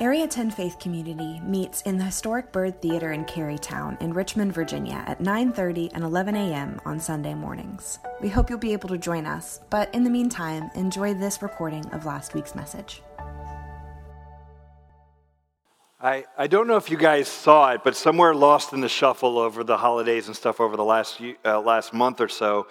Area 10 Faith Community meets in the historic Byrd Theater in Carytown in Richmond, Virginia at 9:30 and 11 a.m. on Sunday mornings. We hope you'll be able to join us, but in the meantime, enjoy this recording of last week's message. I, I don't know if you guys saw it, but somewhere lost in the shuffle over the holidays and stuff over the last, uh, last month or so,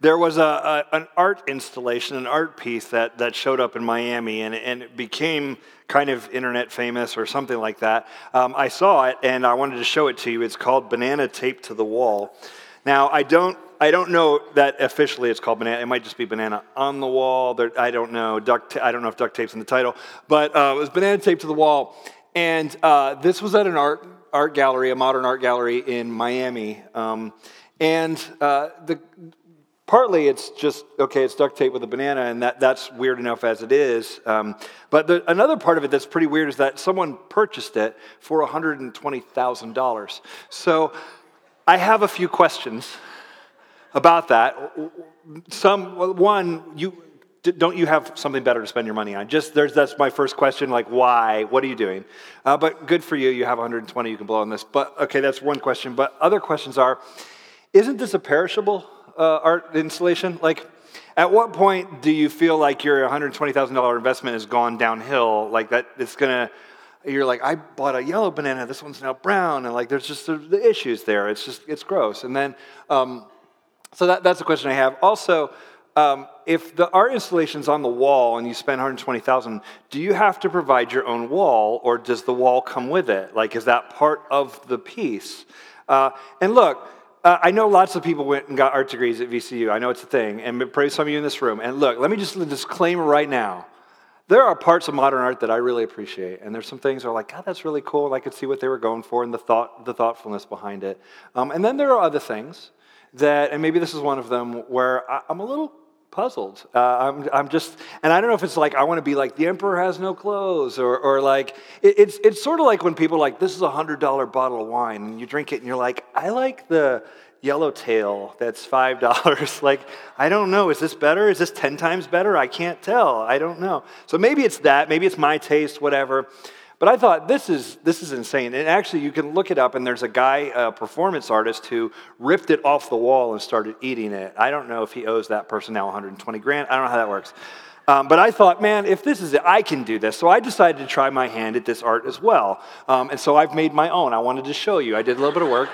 there was a, a, an art installation, an art piece that, that showed up in Miami and, and it became kind of internet famous or something like that. Um, I saw it and I wanted to show it to you. It's called Banana Taped to the Wall. Now, I don't, I don't know that officially it's called banana. It might just be banana on the wall. There, I don't know. Duct, I don't know if duct tape's in the title, but uh, it was banana taped to the wall. And uh, this was at an art art gallery, a modern art gallery in Miami. Um, and uh, the partly it's just okay it's duct tape with a banana and that, that's weird enough as it is um, but the, another part of it that's pretty weird is that someone purchased it for $120000 so i have a few questions about that. Some one you don't you have something better to spend your money on? Just there's that's my first question like why? What are you doing? Uh, but good for you you have 120 you can blow on this but okay that's one question but other questions are isn't this a perishable uh, art installation? Like, at what point do you feel like your $120,000 investment has gone downhill? Like that, it's gonna. You're like, I bought a yellow banana. This one's now brown, and like, there's just the issues there. It's just, it's gross. And then, um, so that, that's a question I have. Also, um, if the art installation's on the wall and you spend 120,000, do you have to provide your own wall, or does the wall come with it? Like, is that part of the piece? Uh, and look, uh, I know lots of people went and got art degrees at VCU. I know it's a thing, and probably some of you in this room. And look, let me just disclaimer right now. There are parts of modern art that I really appreciate, and there's some things that are like, God, that's really cool, and I could see what they were going for and the thought, the thoughtfulness behind it. Um, and then there are other things that, and maybe this is one of them, where I, I'm a little puzzled. Uh, I'm, I'm just, and I don't know if it's like I want to be like the emperor has no clothes, or, or like it, it's it's sort of like when people like this is a hundred dollar bottle of wine, and you drink it, and you're like, I like the yellowtail that's five dollars. like I don't know, is this better? Is this ten times better? I can't tell. I don't know. So maybe it's that. Maybe it's my taste. Whatever. But I thought this is this is insane. And actually, you can look it up. And there's a guy, a performance artist, who ripped it off the wall and started eating it. I don't know if he owes that person now 120 grand. I don't know how that works. Um, but I thought, man, if this is it, I can do this. So I decided to try my hand at this art as well. Um, and so I've made my own. I wanted to show you. I did a little bit of work.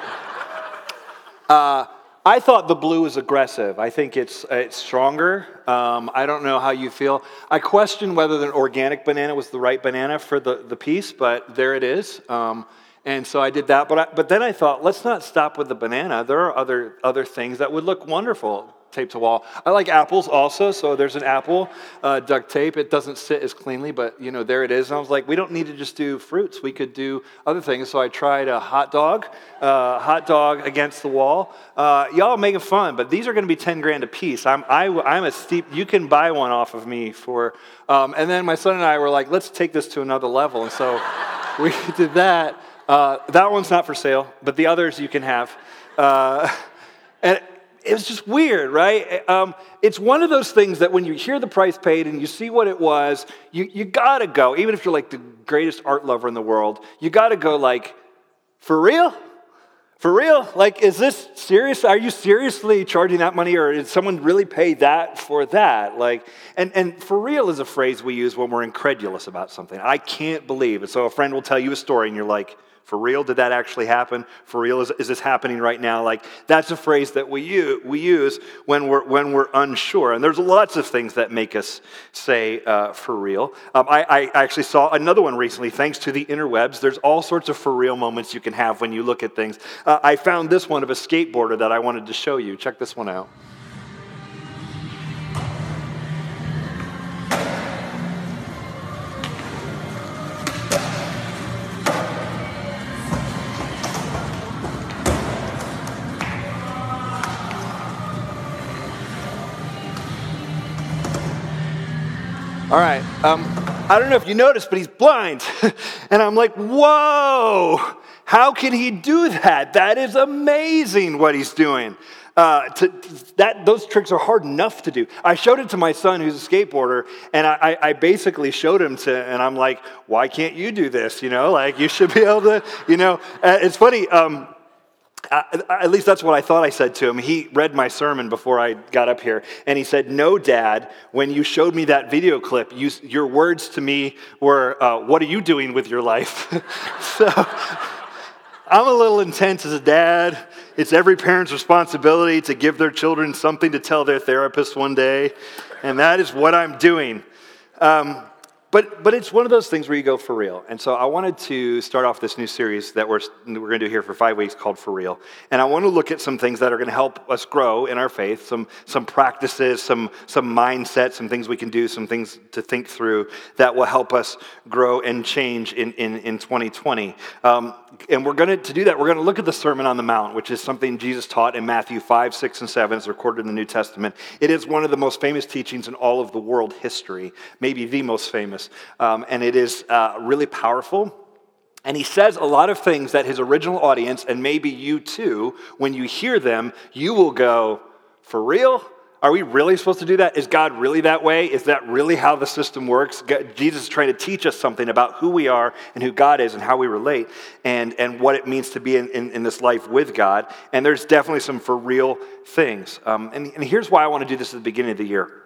Uh, I thought the blue was aggressive. I think it's, uh, it's stronger. Um, I don't know how you feel. I question whether the organic banana was the right banana for the, the piece, but there it is. Um, and so I did that. But, I, but then I thought, let's not stop with the banana. There are other, other things that would look wonderful taped to wall. I like apples also, so there's an apple uh, duct tape. It doesn't sit as cleanly, but you know there it is. And I was like, we don't need to just do fruits. We could do other things. So I tried a hot dog, uh, hot dog against the wall. Uh, y'all make it fun, but these are going to be ten grand a piece. I'm I, i am a steep. You can buy one off of me for. Um, and then my son and I were like, let's take this to another level, and so we did that. Uh, that one's not for sale, but the others you can have. Uh, and it was just weird, right? Um, it's one of those things that when you hear the price paid and you see what it was, you, you gotta go, even if you're like the greatest art lover in the world, you gotta go like, for real? For real? Like, is this serious? Are you seriously charging that money or did someone really pay that for that? Like, and, and for real is a phrase we use when we're incredulous about something. I can't believe it. So a friend will tell you a story and you're like, for real? Did that actually happen? For real? Is, is this happening right now? Like, that's a phrase that we use, we use when, we're, when we're unsure. And there's lots of things that make us say uh, for real. Um, I, I actually saw another one recently, thanks to the interwebs. There's all sorts of for real moments you can have when you look at things. Uh, I found this one of a skateboarder that I wanted to show you. Check this one out. All right. Um, I don't know if you noticed, but he's blind. and I'm like, whoa, how can he do that? That is amazing what he's doing. Uh, to, that, those tricks are hard enough to do. I showed it to my son who's a skateboarder, and I, I basically showed him to, and I'm like, why can't you do this? You know, like you should be able to, you know. Uh, it's funny. Um, at least that's what I thought I said to him. He read my sermon before I got up here, and he said, No, Dad, when you showed me that video clip, you, your words to me were, uh, What are you doing with your life? so I'm a little intense as a dad. It's every parent's responsibility to give their children something to tell their therapist one day, and that is what I'm doing. Um, but, but it's one of those things where you go for real. And so I wanted to start off this new series that we're, we're going to do here for five weeks called For Real. And I want to look at some things that are going to help us grow in our faith, some, some practices, some, some mindset, some things we can do, some things to think through that will help us grow and change in, in, in 2020. Um, and we're going to, to do that, we're going to look at the Sermon on the Mount, which is something Jesus taught in Matthew 5, 6, and 7. It's recorded in the New Testament. It is one of the most famous teachings in all of the world history, maybe the most famous. Um, and it is uh, really powerful. And he says a lot of things that his original audience, and maybe you too, when you hear them, you will go, For real? Are we really supposed to do that? Is God really that way? Is that really how the system works? God, Jesus is trying to teach us something about who we are and who God is and how we relate and, and what it means to be in, in, in this life with God. And there's definitely some for real things. Um, and, and here's why I want to do this at the beginning of the year.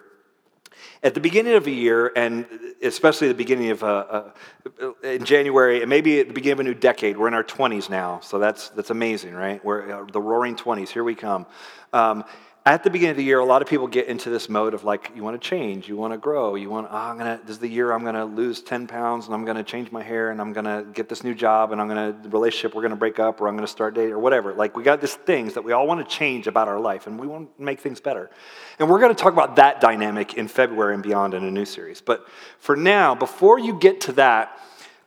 At the beginning of a year, and especially the beginning of uh, uh, in January, and maybe at the beginning of a new decade, we're in our 20s now, so that's, that's amazing, right? We're uh, the roaring 20s, here we come. Um, at the beginning of the year, a lot of people get into this mode of like, you want to change, you want to grow, you want, oh, I'm gonna, this is the year I'm gonna lose 10 pounds and I'm gonna change my hair and I'm gonna get this new job and I'm gonna, the relationship, we're gonna break up or I'm gonna start dating or whatever. Like, we got these things that we all want to change about our life and we want to make things better. And we're gonna talk about that dynamic in February and beyond in a new series. But for now, before you get to that,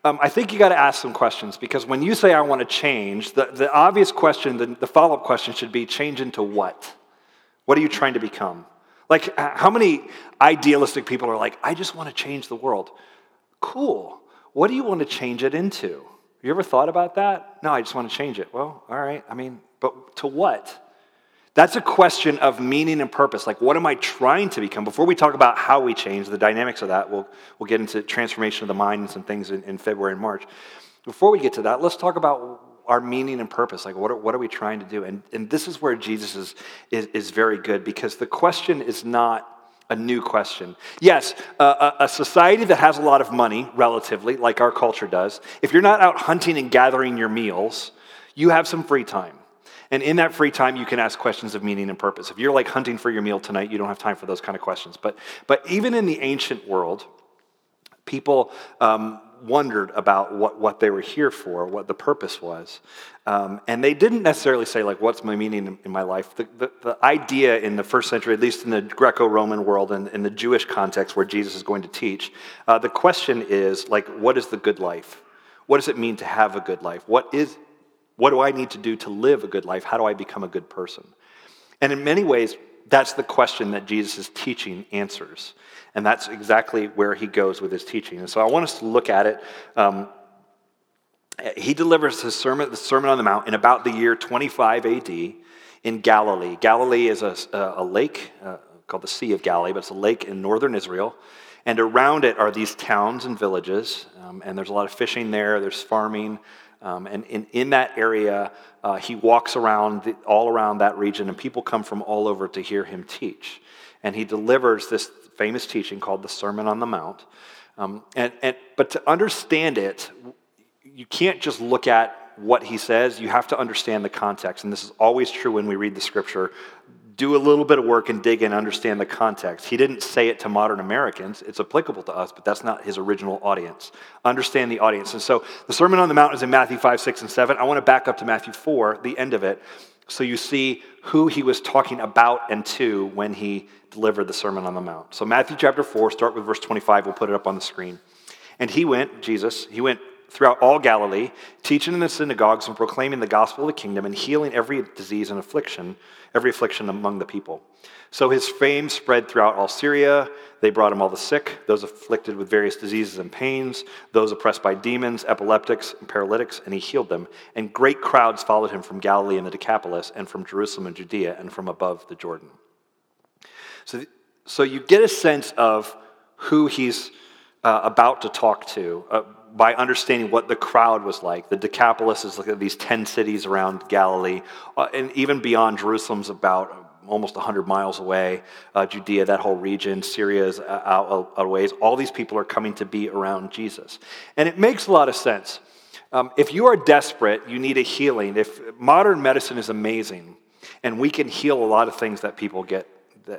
um, I think you got to ask some questions because when you say I want to change, the, the obvious question, the, the follow up question should be change into what? What are you trying to become? Like, how many idealistic people are like, I just want to change the world? Cool. What do you want to change it into? You ever thought about that? No, I just want to change it. Well, all right. I mean, but to what? That's a question of meaning and purpose. Like, what am I trying to become? Before we talk about how we change, the dynamics of that, we'll, we'll get into transformation of the mind and some things in, in February and March. Before we get to that, let's talk about our meaning and purpose. Like, what are, what are we trying to do? And, and this is where Jesus is, is, is very good because the question is not a new question. Yes, a, a, society that has a lot of money, relatively, like our culture does, if you're not out hunting and gathering your meals, you have some free time. And in that free time, you can ask questions of meaning and purpose. If you're like hunting for your meal tonight, you don't have time for those kind of questions. But, but even in the ancient world, people um, wondered about what, what they were here for, what the purpose was. Um, and they didn't necessarily say, like, what's my meaning in, in my life? The, the, the, idea in the first century, at least in the Greco Roman world and in the Jewish context where Jesus is going to teach, uh, the question is, like, what is the good life? What does it mean to have a good life? What, is, what do I need to do to live a good life? How do I become a good person? And in many ways, that's the question that Jesus' teaching answers. And that's exactly where he goes with his teaching. And so I want us to look at it. Um, he delivers his sermon, the Sermon on the Mount, in about the year 25 AD in Galilee. Galilee is a, a lake uh, called the Sea of Galilee, but it's a lake in northern Israel. And around it are these towns and villages. Um, and there's a lot of fishing there, there's farming. Um, and in, in that area, uh, he walks around the, all around that region, and people come from all over to hear him teach. And he delivers this famous teaching called the Sermon on the Mount. Um, and, and, but to understand it, you can't just look at what he says, you have to understand the context. And this is always true when we read the scripture. Do a little bit of work and dig in and understand the context. He didn't say it to modern Americans. It's applicable to us, but that's not his original audience. Understand the audience. And so the Sermon on the Mount is in Matthew 5, 6, and 7. I want to back up to Matthew 4, the end of it, so you see who he was talking about and to when he delivered the Sermon on the Mount. So, Matthew chapter 4, start with verse 25. We'll put it up on the screen. And he went, Jesus, he went throughout all Galilee, teaching in the synagogues and proclaiming the gospel of the kingdom and healing every disease and affliction, every affliction among the people. So his fame spread throughout all Syria. They brought him all the sick, those afflicted with various diseases and pains, those oppressed by demons, epileptics, and paralytics, and he healed them. And great crowds followed him from Galilee and the Decapolis, and from Jerusalem and Judea, and from above the Jordan. So, so you get a sense of who he's uh, about to talk to. Uh, by understanding what the crowd was like. The Decapolis is like these 10 cities around Galilee, uh, and even beyond Jerusalem's about almost 100 miles away. Uh, Judea, that whole region, Syria is uh, out a ways. All these people are coming to be around Jesus. And it makes a lot of sense. Um, if you are desperate, you need a healing. If modern medicine is amazing, and we can heal a lot of things that people get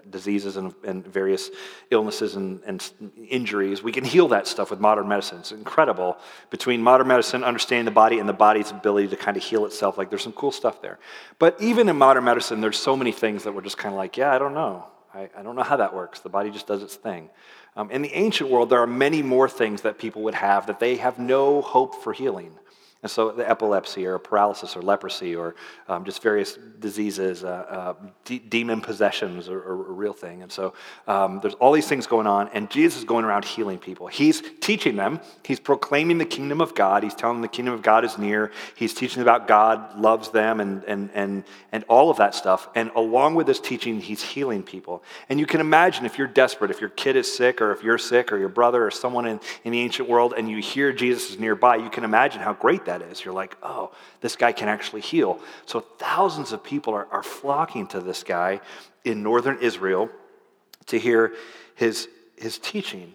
diseases and, and, various illnesses and, and, injuries. We can heal that stuff with modern medicine. It's incredible between modern medicine, understanding the body, and the body's ability to kind of heal itself. Like there's some cool stuff there. But even in modern medicine, there's so many things that we're just kind of like, yeah, I don't know. I, I don't know how that works. The body just does its thing. Um, in the ancient world, there are many more things that people would have that they have no hope for healing. And so, the epilepsy or paralysis or leprosy or um, just various diseases, uh, uh, de- demon possessions are, are, a real thing. And so, um, there's all these things going on, and Jesus is going around healing people. He's teaching them, he's proclaiming the kingdom of God, he's telling them the kingdom of God is near, he's teaching about God loves them and, and, and, and all of that stuff. And along with this teaching, he's healing people. And you can imagine if you're desperate, if your kid is sick, or if you're sick, or your brother, or someone in, in the ancient world, and you hear Jesus is nearby, you can imagine how great that that is. You're like, oh, this guy can actually heal. So thousands of people are, are flocking to this guy in northern Israel to hear his, his teaching.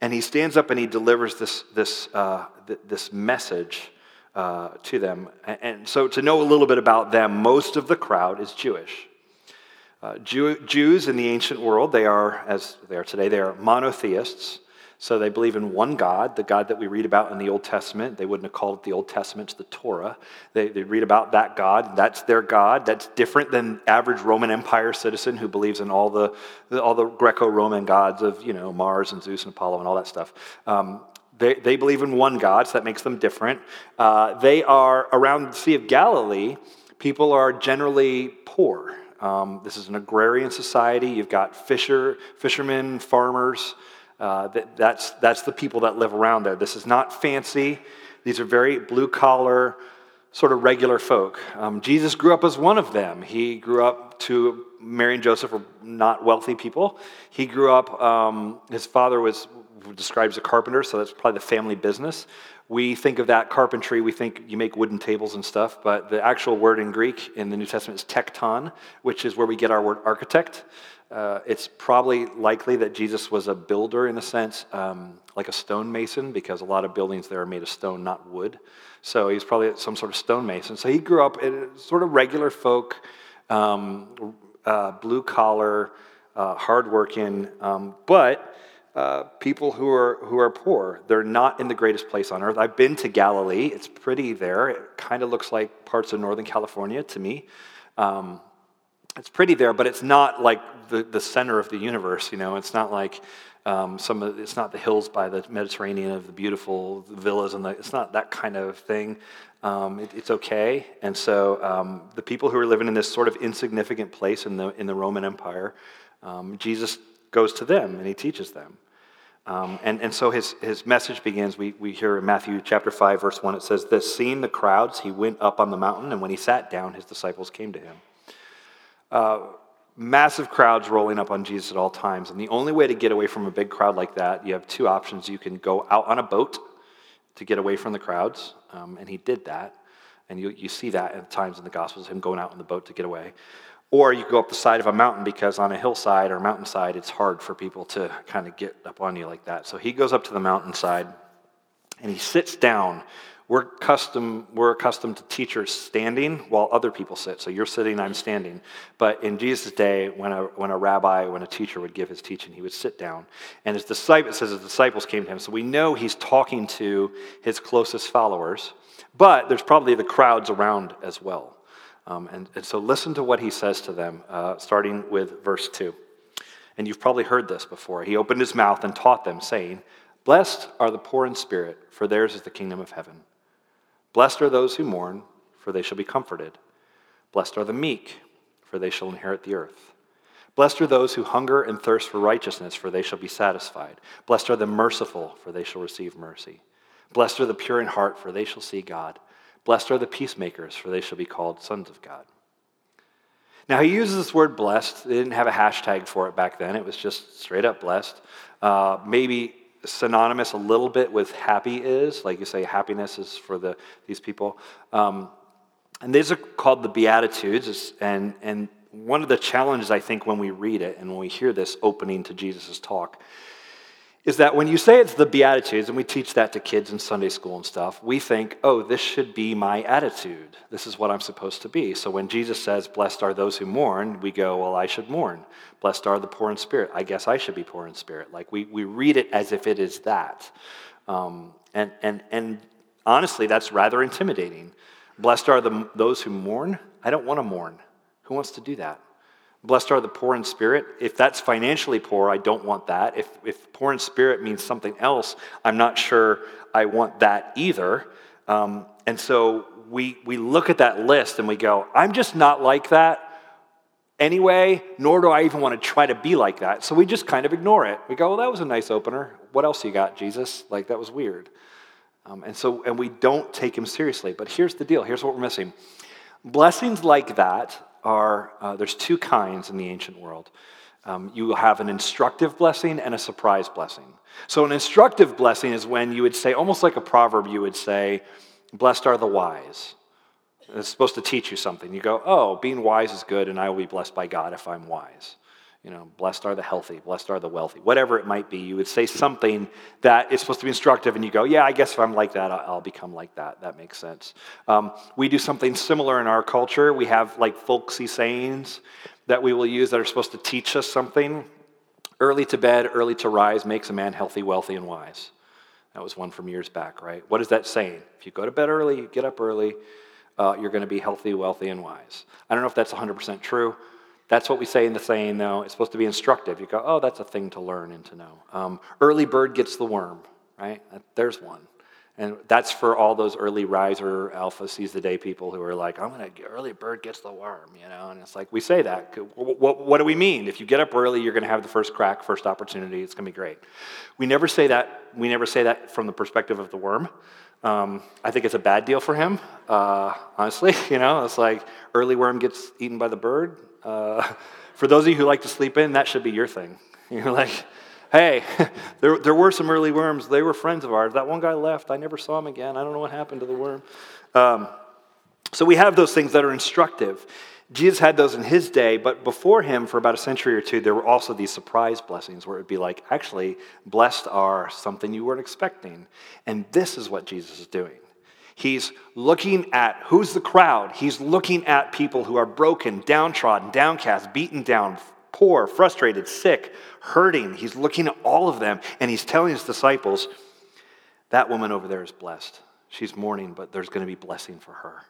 And he stands up and he delivers this, this, uh, th- this message uh, to them. And, and so, to know a little bit about them, most of the crowd is Jewish. Uh, Jew, Jews in the ancient world, they are, as they are today, they are monotheists. So they believe in one God, the God that we read about in the Old Testament. They wouldn't have called it the Old Testament, it's the Torah. They, they read about that God. That's their God. That's different than average Roman Empire citizen who believes in all the, all the Greco-Roman gods of, you know, Mars and Zeus and Apollo and all that stuff. Um, they, they believe in one God, so that makes them different. Uh, they are around the Sea of Galilee. People are generally poor. Um, this is an agrarian society. You've got fisher, fishermen, farmers. Uh, that, that's, that's the people that live around there. This is not fancy. These are very blue collar, sort of regular folk. Um, Jesus grew up as one of them. He grew up to Mary and Joseph were not wealthy people. He grew up, um, his father was described as a carpenter, so that's probably the family business. We think of that carpentry, we think you make wooden tables and stuff, but the actual word in Greek in the New Testament is tekton, which is where we get our word architect. Uh, it's probably likely that Jesus was a builder in a sense, um, like a stonemason, because a lot of buildings there are made of stone, not wood. So he's probably some sort of stonemason. So he grew up in sort of regular folk, um, uh, blue collar, uh, hardworking, um, but uh, people who are who are poor. They're not in the greatest place on earth. I've been to Galilee. It's pretty there. It kind of looks like parts of Northern California to me. Um, it's pretty there, but it's not like the, the center of the universe. You know, it's not like um, some. Of, it's not the hills by the Mediterranean of the beautiful villas and the. It's not that kind of thing. Um, it, it's okay, and so um, the people who are living in this sort of insignificant place in the in the Roman Empire, um, Jesus goes to them and he teaches them. Um, and, and so his, his message begins. We, we hear in Matthew chapter 5, verse 1, it says, This, seeing the crowds, he went up on the mountain, and when he sat down, his disciples came to him. Uh, massive crowds rolling up on Jesus at all times. And the only way to get away from a big crowd like that, you have two options. You can go out on a boat to get away from the crowds, um, and he did that. And you, you see that at times in the Gospels, him going out on the boat to get away. Or you go up the side of a mountain because on a hillside or mountainside, it's hard for people to kind of get up on you like that. So he goes up to the mountainside and he sits down we're, custom, we're accustomed to teachers standing while other people sit. So you're sitting, I'm standing. But in Jesus' day, when a, when a rabbi, when a teacher would give his teaching, he would sit down. And his disciples, says his disciples came to him. So we know he's talking to his closest followers. But there's probably the crowds around as well. Um, and, and, so listen to what he says to them, uh, starting with verse 2. And you've probably heard this before. He opened his mouth and taught them, saying, Blessed are the poor in spirit, for theirs is the kingdom of heaven. Blessed are those who mourn, for they shall be comforted. Blessed are the meek, for they shall inherit the earth. Blessed are those who hunger and thirst for righteousness, for they shall be satisfied. Blessed are the merciful, for they shall receive mercy. Blessed are the pure in heart, for they shall see God. Blessed are the peacemakers, for they shall be called sons of God. Now, he uses this word blessed. They didn't have a hashtag for it back then, it was just straight up blessed. Uh, maybe synonymous a little bit with happy is, like you say, happiness is for the, these people. Um, and these are called the Beatitudes. And, and one of the challenges, I think, when we read it and when we hear this opening to Jesus' talk is that when you say it's the Beatitudes, and we teach that to kids in Sunday school and stuff, we think, oh, this should be my attitude. This is what I'm supposed to be. So when Jesus says, blessed are those who mourn, we go, well, I should mourn. Blessed are the poor in spirit. I guess I should be poor in spirit. Like we, we read it as if it is that. Um, and, and, and honestly, that's rather intimidating. Blessed are the, those who mourn. I don't want to mourn. Who wants to do that? Blessed are the poor in spirit. If that's financially poor, I don't want that. If, if poor in spirit means something else, I'm not sure I want that either. Um, and so we, we look at that list and we go, I'm just not like that anyway, nor do I even want to try to be like that. So we just kind of ignore it. We go, well, that was a nice opener. What else you got, Jesus? Like, that was weird. Um, and so, and we don't take him seriously. But here's the deal here's what we're missing. Blessings like that are uh, there's two kinds in the ancient world. Um, you will have an instructive blessing and a surprise blessing. So, an instructive blessing is when you would say, almost like a proverb, you would say, Blessed are the wise. It's supposed to teach you something. You go, Oh, being wise is good, and I will be blessed by God if I'm wise. You know, blessed are the healthy, blessed are the wealthy, whatever it might be. You would say something that is supposed to be instructive, and you go, Yeah, I guess if I'm like that, I'll become like that. That makes sense. Um, we do something similar in our culture. We have like folksy sayings that we will use that are supposed to teach us something. Early to bed, early to rise makes a man healthy, wealthy, and wise. That was one from years back, right? What is that saying? If you go to bed early, you get up early, uh, you're going to be healthy, wealthy, and wise. I don't know if that's 100% true. That's what we say in the saying, though. It's supposed to be instructive. You go, oh, that's a thing to learn and to know. Um, early bird gets the worm, right? There's one. And that's for all those early riser alpha sees the day people who are like, I'm going to early bird gets the worm, you know? And it's like, we say that. What, what do we mean? If you get up early, you're going to have the first crack, first opportunity. It's going to be great. We never say that. We never say that from the perspective of the worm. Um, I think it's a bad deal for him, uh, honestly. You know, it's like early worm gets eaten by the bird. Uh, for those of you who like to sleep in, that should be your thing. You're like, Hey, there, there were some early worms. They were friends of ours. That one guy left. I never saw him again. I don't know what happened to the worm. Um, so we have those things that are instructive. Jesus had those in his day, but before him, for about a century or two, there were also these surprise blessings where it would be like, actually, blessed are something you weren't expecting. And this is what Jesus is doing. He's looking at who's the crowd? He's looking at people who are broken, downtrodden, downcast, beaten down, poor, frustrated, sick, hurting. He's looking at all of them and he's telling his disciples, that woman over there is blessed. She's mourning, but there's going to be blessing for her.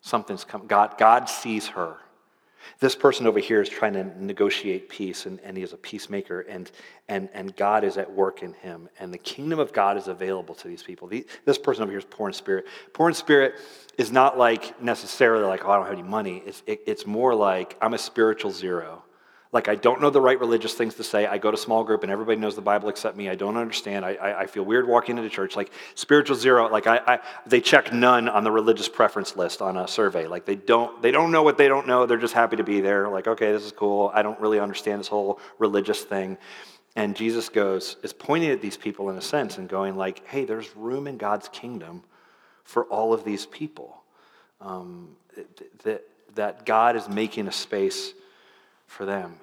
Something's coming. God, God sees her. This person over here is trying to negotiate peace, and, and he is a peacemaker, and, and, and God is at work in him. And the kingdom of God is available to these people. The, this person over here is poor in spirit. Poor in spirit is not like necessarily like, oh, I don't have any money. It's, it, it's more like, I'm a spiritual zero. Like, I don't know the right religious things to say. I go to small group and everybody knows the Bible except me. I don't understand. I, I, I feel weird walking into church. Like, spiritual zero, like, I, I, they check none on the religious preference list on a survey. Like, they don't, they don't know what they don't know. They're just happy to be there. Like, okay, this is cool. I don't really understand this whole religious thing. And Jesus goes, is pointing at these people in a sense and going, like, hey, there's room in God's kingdom for all of these people. Um, that, that God is making a space for them.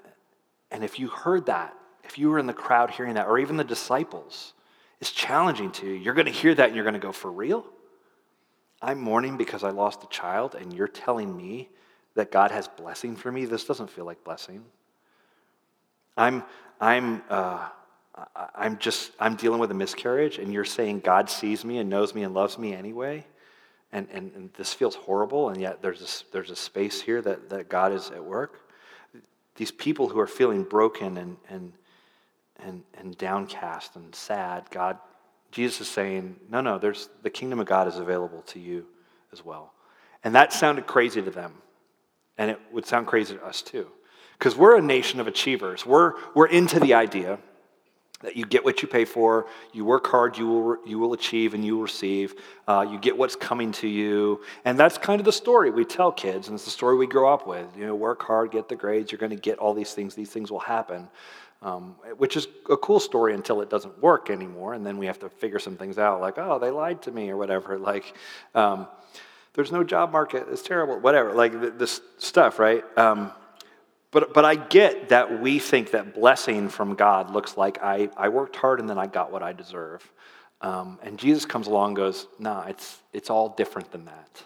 And if you heard that, if you were in the crowd hearing that, or even the disciples, it's challenging to you. You're going to hear that and you're going to go, For real? I'm mourning because I lost a child, and you're telling me that God has blessing for me? This doesn't feel like blessing. I'm, I'm, uh, I'm just, I'm dealing with a miscarriage, and you're saying God sees me and knows me and loves me anyway? And, and, and this feels horrible, and yet there's a, there's a space here that, that God is at work these people who are feeling broken and, and, and, and downcast and sad, God, Jesus is saying, no, no, there's, the kingdom of God is available to you as well. And that sounded crazy to them. And it would sound crazy to us too. Because we're a nation of achievers. We're, we're into the idea that you get what you pay for, you work hard, you will, you will achieve and you will receive, uh, you get what's coming to you. And that's kind of the story we tell kids, and it's the story we grow up with. You know, work hard, get the grades, you're going to get all these things, these things will happen. Um, which is a cool story until it doesn't work anymore, and then we have to figure some things out, like, oh, they lied to me or whatever. Like, um, there's no job market, it's terrible, whatever, like this stuff, right? Um, but, but I get that we think that blessing from God looks like I, I worked hard and then I got what I deserve. Um, and Jesus comes along and goes, nah, it's, it's all different than that.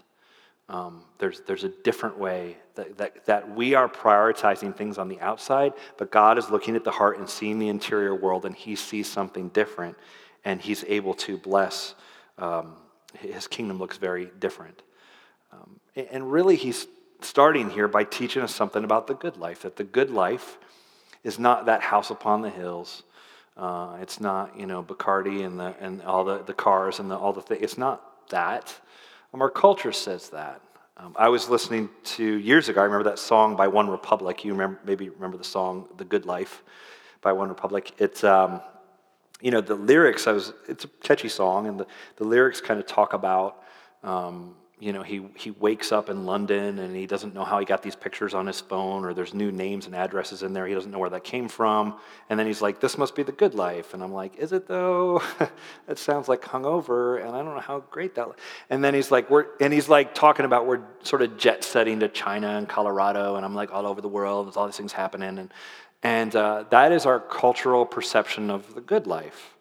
Um, there's, there's a different way that, that, that we are prioritizing things on the outside, but God is looking at the heart and seeing the interior world, and He sees something different, and He's able to bless. Um, his kingdom looks very different. Um, and really, He's starting here by teaching us something about the good life that the good life is not that house upon the hills. Uh, it's not, you know, Bacardi and, the, and all the, the cars and the, all the things. It's not that. Um, our culture says that. Um, I was listening to years ago, I remember that song by OneRepublic. You remember, maybe remember the song The Good Life by OneRepublic. It's, um, you know, the lyrics, I was, it's a catchy song, and the, the lyrics kind of talk about, um, you know, he, he wakes up in London and he doesn't know how he got these pictures on his phone or there's new names and addresses in there. He doesn't know where that came from. And then he's like, this must be the good life. And I'm like, is it though? it sounds like hungover and I don't know how great that. And then he's like, we're, and he's like talking about we're sort of jet setting to China and Colorado. And I'm like all over the world. There's all these things happening. And, and uh, that is our cultural perception of the good life.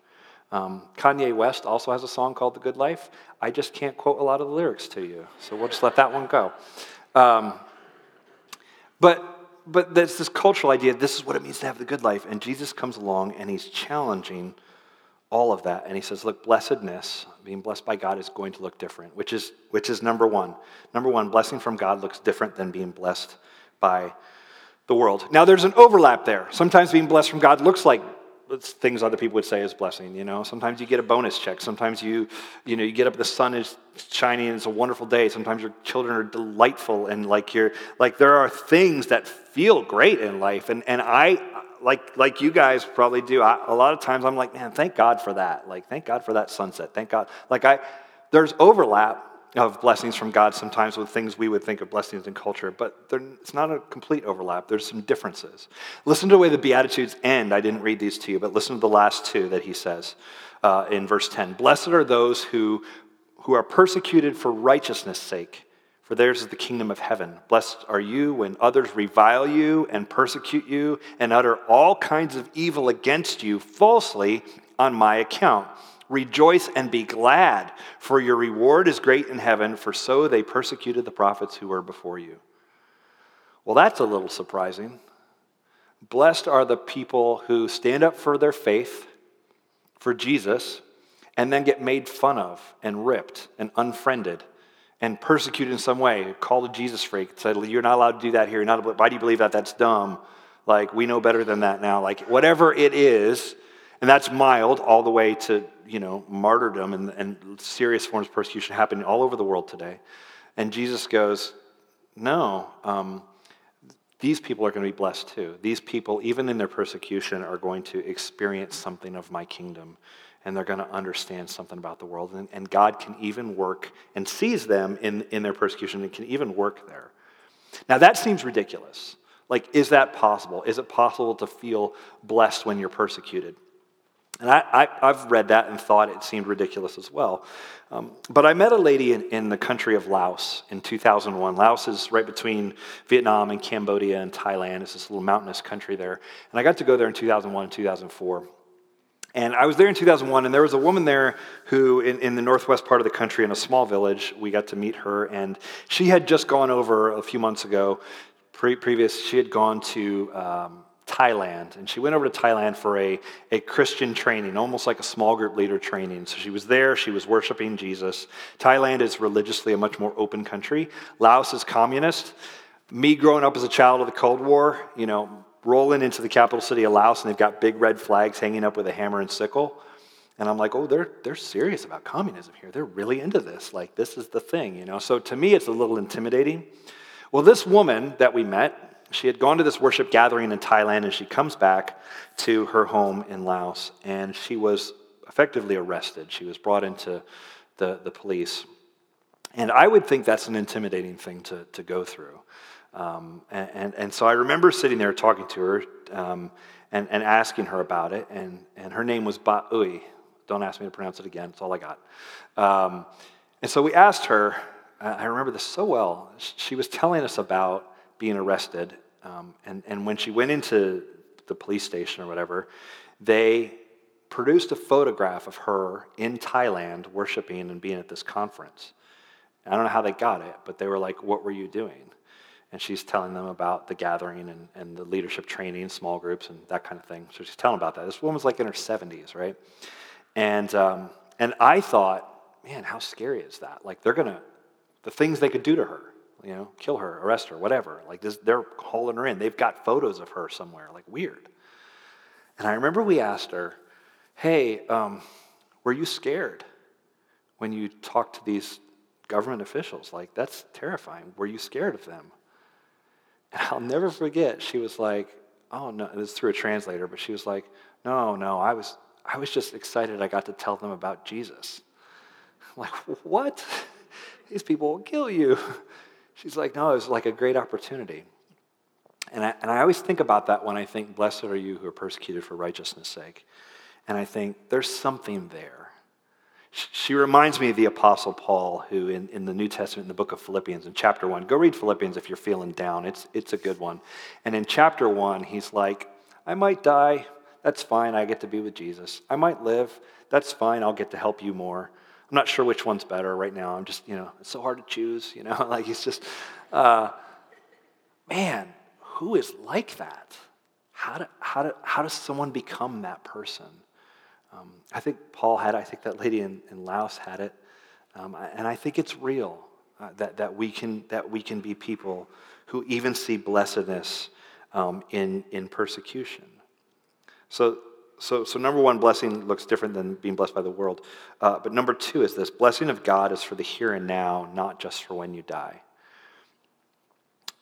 Um, Kanye West also has a song called The Good Life. I just can't quote a lot of the lyrics to you, so we'll just let that one go. Um, but, but there's this cultural idea this is what it means to have the good life. And Jesus comes along and he's challenging all of that. And he says, look, blessedness, being blessed by God, is going to look different, which is, which is number one. Number one, blessing from God looks different than being blessed by the world. Now, there's an overlap there. Sometimes being blessed from God looks like things other people would say is blessing you know? Sometimes you get a bonus check. Sometimes you you know you get up the sun is shining and it's a wonderful day. Sometimes your children are delightful and like you're like there are things that feel great in life. And and i like like you guys probably do I, a lot of times i'm like man thank god for that. Like thank god for that sunset. Thank god. Like i there's overlap of blessings from God sometimes with things we would think of blessings in culture, but it's not a complete overlap. There's some differences. Listen to the way the Beatitudes end. I didn't read these to you, but listen to the last two that he says uh, in verse 10. Blessed are those who, who are persecuted for righteousness' sake, for theirs is the kingdom of heaven. Blessed are you when others revile you and persecute you and utter all kinds of evil against you falsely on my account. Rejoice and be glad, for your reward is great in heaven, for so they persecuted the prophets who were before you. Well, that's a little surprising. Blessed are the people who stand up for their faith, for Jesus, and then get made fun of and ripped and unfriended and persecuted in some way, called a Jesus freak, said, You're not allowed to do that here. You're not, why do you believe that? That's dumb. Like, we know better than that now. Like, whatever it is, and that's mild all the way to you know, martyrdom and, and serious forms of persecution happening all over the world today. And Jesus goes, No, um, these people are going to be blessed too. These people, even in their persecution, are going to experience something of my kingdom. And they're going to understand something about the world. And, and God can even work and sees them in, in their persecution and can even work there. Now, that seems ridiculous. Like, is that possible? Is it possible to feel blessed when you're persecuted? And I, have read that and thought it seemed ridiculous as well. Um, but I met a lady in, in, the country of Laos in 2001. Laos is right between Vietnam and Cambodia and Thailand. It's this little mountainous country there. And I got to go there in 2001 and 2004. And I was there in 2001, and there was a woman there who, in, in the northwest part of the country, in a small village, we got to meet her. And she had just gone over a few months ago, pre- previous, she had gone to um, Thailand. And she went over to Thailand for a, a Christian training, almost like a small group leader training. So she was there, she was worshiping Jesus. Thailand is religiously a much more open country. Laos is communist. Me growing up as a child of the Cold War, you know, rolling into the capital city of Laos, and they've got big red flags hanging up with a hammer and sickle. And I'm like, oh, they're, they're serious about communism here. They're really into this. Like, this is the thing, you know? So to me, it's a little intimidating. Well, this woman that we met, she had gone to this worship gathering in Thailand, and she comes back to her home in Laos, and she was effectively arrested. She was brought into the, the police. And I would think that's an intimidating thing to, to go through. Um, and, and, and, so I remember sitting there talking to her um, and, and asking her about it, and, and her name was Ba Ui. Don't ask me to pronounce it again, it's all I got. Um, and so we asked her, I remember this so well. She was telling us about being arrested, um, and, and when she went into the police station or whatever, they produced a photograph of her in Thailand worshiping and being at this conference. I don't know how they got it, but they were like, What were you doing? And she's telling them about the gathering and, and the leadership training, small groups, and that kind of thing. So she's telling about that. This woman was like in her 70s, right? And, um, and I thought, man, how scary is that? Like, they're going to, the things they could do to her, you know, kill her, arrest her, whatever. Like, this, they're hauling her in. They've got photos of her somewhere, like, weird. And I remember we asked her, hey, um, were you scared when you talked to these government officials? Like, that's terrifying. Were you scared of them? And I'll never forget, she was like, oh, no, it was through a translator, but she was like, no, no, I was, I was just excited I got to tell them about Jesus. I'm like, what? These people will kill you. She's like, no, it was like a great opportunity. And I, and I always think about that when I think, blessed are you who are persecuted for righteousness' sake. And I think there's something there. She reminds me of the Apostle Paul, who in, in the New Testament, in the book of Philippians, in chapter 1, go read Philippians if you're feeling down. It's, it's a good one. And in chapter 1, he's like, I might die. That's fine. I get to be with Jesus. I might live. That's fine. I'll get to help you more. I'm not sure which one's better right now. I'm just, you know, it's so hard to choose, you know, like he's just, uh, man, who is like that? How, do, how, do, how does someone become that person? Um, I think Paul had. I think that lady in, in Laos had it. Um, and I think it's real uh, that, that, we can, that we can be people who even see blessedness um, in, in persecution. So, so, so, number one, blessing looks different than being blessed by the world. Uh, but number two is this blessing of God is for the here and now, not just for when you die.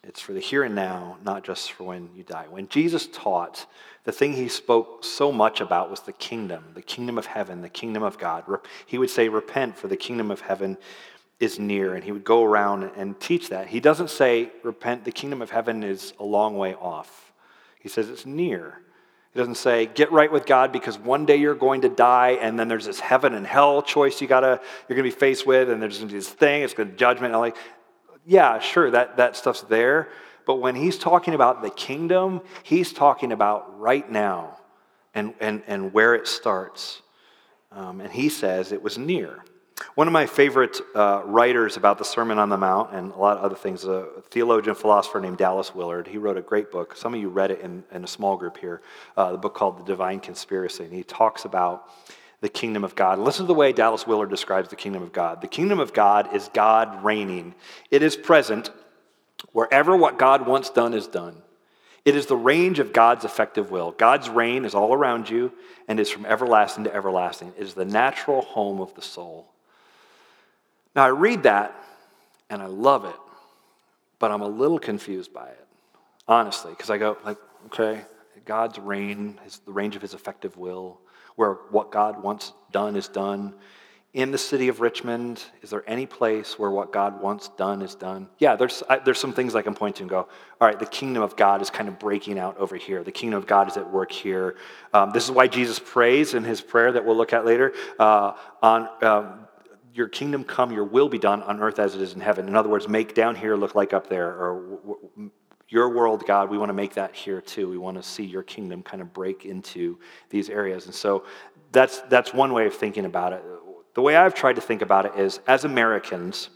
It's for the here and now, not just for when you die. When Jesus taught, the thing he spoke so much about was the kingdom, the kingdom of heaven, the kingdom of God. He would say, Repent, for the kingdom of heaven is near. And he would go around and teach that. He doesn't say, Repent, the kingdom of heaven is a long way off. He says it's near. He doesn't say, Get right with God because one day you're going to die, and then there's this heaven and hell choice you gotta, you're to be faced with, and there's gonna be this thing, it's to judgment. and Like, yeah, sure, that, that stuff's there. But when he's talking about the kingdom, he's talking about right now and, and, and where it starts. Um, and he says it was near. One of my favorite uh, writers about the Sermon on the Mount and a lot of other things, a theologian philosopher named Dallas Willard, he wrote a great book. Some of you read it in, in a small group here, uh, the book called The Divine Conspiracy. And he talks about the kingdom of God. Listen to the way Dallas Willard describes the kingdom of God. The kingdom of God is God reigning, it is present wherever what God wants done is done. It is the range of God's effective will. God's reign is all around you and is from everlasting to everlasting. It is the natural home of the soul. Now, I read that and I love it, but I'm a little confused by it, honestly, because I go, like, okay, God's reign, is the range of his effective will where what God wants done is done. In the city of Richmond, is there any place where what God wants done is done? Yeah, there's, I, there's some things I can point to and go, all right, the kingdom of God is kind of breaking out over here. The kingdom of God is at work here. Um, this is why Jesus prays in his prayer that we'll look at later uh, on. Um, your kingdom come, your will be done on earth as it is in heaven. In other words, make down here look like up there, or your world, God, we want to make that here too. We want to see your kingdom kind of break into these areas. And so that's, that's one way of thinking about it. The way I've tried to think about it is as Americans,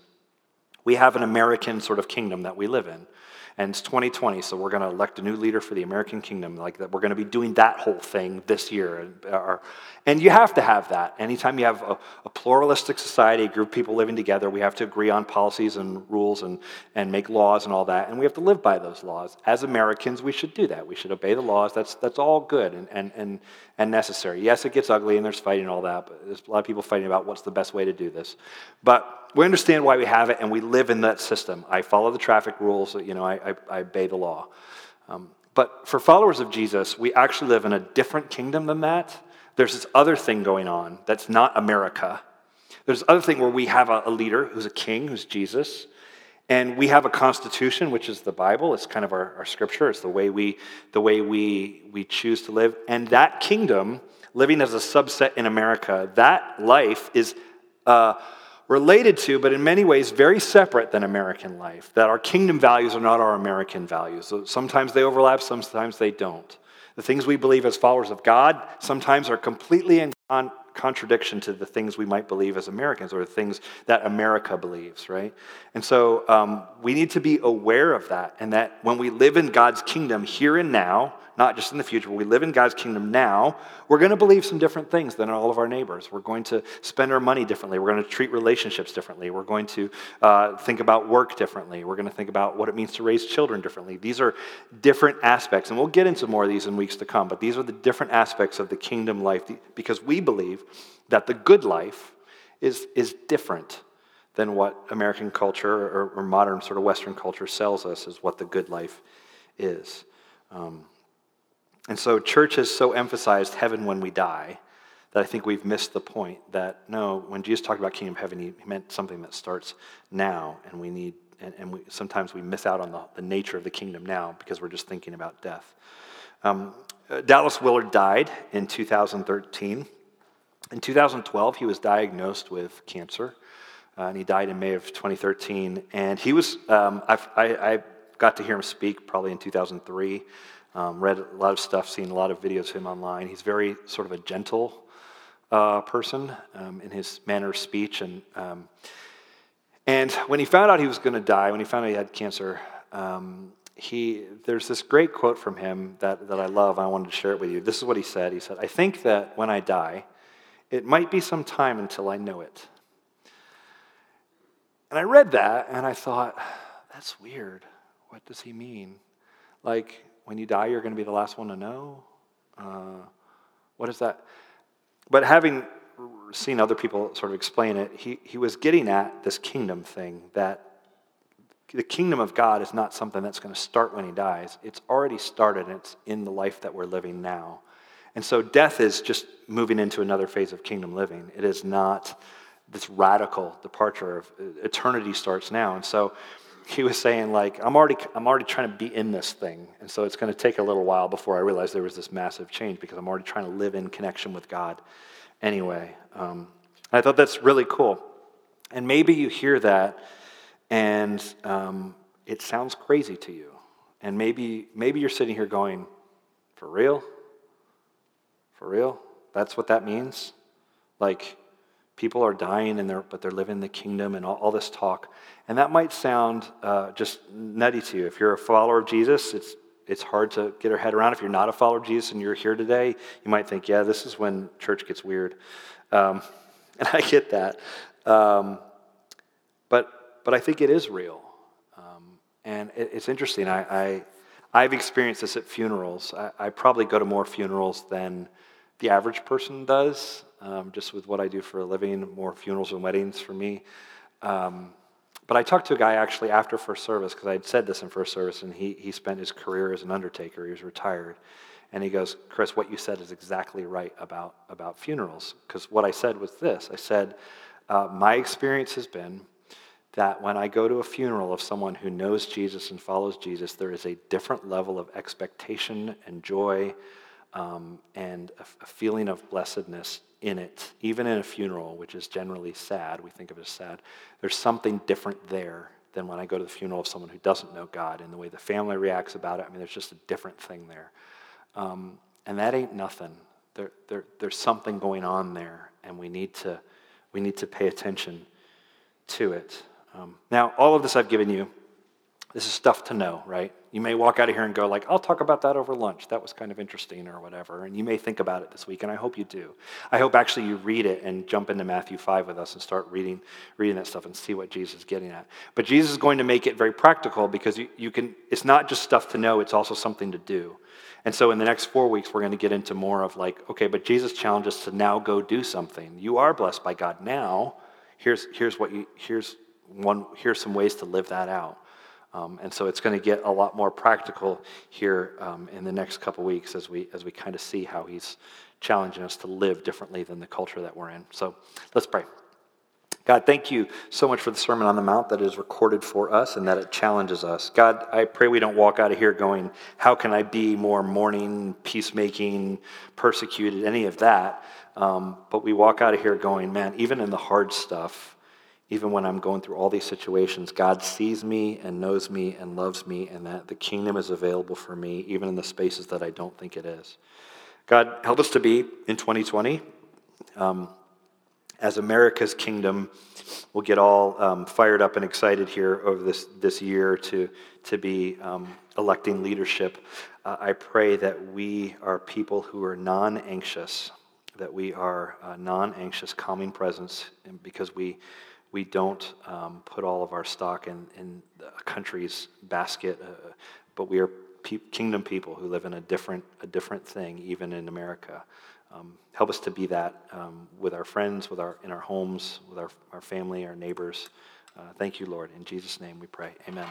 we have an American sort of kingdom that we live in. And it's 2020, so we're going to elect a new leader for the American kingdom. Like that, we're going to be doing that whole thing this year. And, you have to have that. Anytime you have a, a, pluralistic society, a group of people living together, we have to agree on policies and rules and, and make laws and all that. And we have to live by those laws. As Americans, we should do that. We should obey the laws. That's, that's all good and, and, and, and necessary. Yes, it gets ugly and there's fighting and all that, but there's a lot of people fighting about what's the best way to do this. But we understand why we have it and we live in that system. I follow the traffic rules, you know, I, I, I obey the law. Um, but for followers of Jesus, we actually live in a different kingdom than that. There's this other thing going on that's not America. There's this other thing where we have a, a leader who's a king, who's Jesus. And we have a constitution, which is the Bible. It's kind of our, our scripture. It's the way we, the way we, we choose to live. And that kingdom, living as a subset in America, that life is uh, related to, but in many ways very separate than American life. That our kingdom values are not our American values. So sometimes they overlap, sometimes they don't. The things we believe as followers of God sometimes are completely in contradiction to the things we might believe as Americans or the things that America believes, right? And so um, we need to be aware of that and that when we live in God's kingdom here and now, not just in the future, but we live in God's kingdom now, we're going to believe some different things than all of our neighbors. We're going to spend our money differently. We're going to treat relationships differently. We're going to uh, think about work differently. We're going to think about what it means to raise children differently. These are different aspects, and we'll get into more of these in weeks to come, but these are the different aspects of the kingdom life because we believe that the good life is, is different than what American culture or, or modern sort of Western culture sells us as what the good life is. Um, and so, church has so emphasized heaven when we die that I think we've missed the point that no, when Jesus talked about kingdom of heaven, he meant something that starts now, and we need, and, and we, sometimes we miss out on the, the, nature of the kingdom now because we're just thinking about death. Um, uh, Dallas Willard died in 2013. In 2012, he was diagnosed with cancer, uh, and he died in May of 2013. And he was, um, I, I got to hear him speak probably in 2003. Um, read a lot of stuff, seen a lot of videos of him online. He's very sort of a gentle uh, person um, in his manner of speech. And, um, and when he found out he was going to die, when he found out he had cancer, um, he, there's this great quote from him that, that I love. I wanted to share it with you. This is what he said. He said, I think that when I die, it might be some time until I know it. And I read that and I thought, that's weird. What does he mean? Like, when you die, you're going to be the last one to know? Uh, what is that? But having seen other people sort of explain it, he, he was getting at this kingdom thing that the kingdom of God is not something that's going to start when he dies. It's already started, and it's in the life that we're living now. And so death is just moving into another phase of kingdom living. It is not this radical departure of eternity starts now. And so he was saying like i'm already i'm already trying to be in this thing. And so it's going to take a little while before i realize there was this massive change because i'm already trying to live in connection with god anyway. Um, i thought that's really cool. And maybe you hear that and um, it sounds crazy to you. And maybe maybe you're sitting here going for real for real? That's what that means? Like people are dying and they're, but they're living the kingdom and all, all this talk. And that might sound uh, just nutty to you. If you're a follower of jesus it's, it's hard to get your head around. If you're not a follower of jesus and you're here today you might think yeah this is when church gets weird. Um, and i get that. Um, but, but i think it is real. Um, and it, it's interesting. I, I, have experienced this at funerals. I, I probably go to more funerals than the average person does um, just with what I do for a living, more funerals and weddings for me. Um, but I talked to a guy actually after first service because I had said this in first service, and he, he spent his career as an undertaker. He was retired. And he goes, Chris, what you said is exactly right about, about funerals. Because what I said was this I said, uh, My experience has been that when I go to a funeral of someone who knows Jesus and follows Jesus, there is a different level of expectation and joy um, and a, a feeling of blessedness in it, even in a funeral, which is generally sad, we think of it as sad, there's something different there than when I go to the funeral of someone who doesn't know God and the way the family reacts about it. I mean, there's just a different thing there. Um, and that ain't nothing. There, there, there's something going on there, and we need to, we need to pay attention to it. Um, now, all of this I've given you This is stuff to know, right? You may walk out of here and go like, "I'll talk about that over lunch. That was kind of interesting or whatever." And you may think about it this week, and I hope you do. I hope actually you read it and jump into Matthew 5 with us and start reading reading that stuff and see what Jesus is getting at. But Jesus is going to make it very practical because you, you can it's not just stuff to know, it's also something to do. And so in the next 4 weeks we're going to get into more of like, okay, but Jesus challenges us to now go do something. You are blessed by God now. Here's here's what you here's one here's some ways to live that out. Um, and so it's going to get a lot more practical here um, in the next couple weeks as we as we kind of see how he's challenging us to live differently than the culture that we're in. So let's pray. God, thank you so much for the Sermon on the Mount that is recorded for us and that it challenges us. God, I pray we don't walk out of here going, How can I be more mourning, peacemaking, persecuted, any of that? Um, but we walk out of here going, Man, even in the hard stuff, even when I'm going through all these situations, God sees me and knows me and loves me, and that the kingdom is available for me, even in the spaces that I don't think it is. God, help us to be in 2020. Um, as America's kingdom, we'll get all um, fired up and excited here over this, this year to, to be um, electing leadership. Uh, I pray that we are people who are non anxious, that we are non anxious, calming presence, because we we don't um, put all of our stock in, in a country's basket, uh, but we are pe- kingdom people who live in a different, a different thing, even in America. Um, help us to be that um, with our friends, with our, in our homes, with our, our family, our neighbors. Uh, thank you, Lord. In Jesus' name we pray. Amen.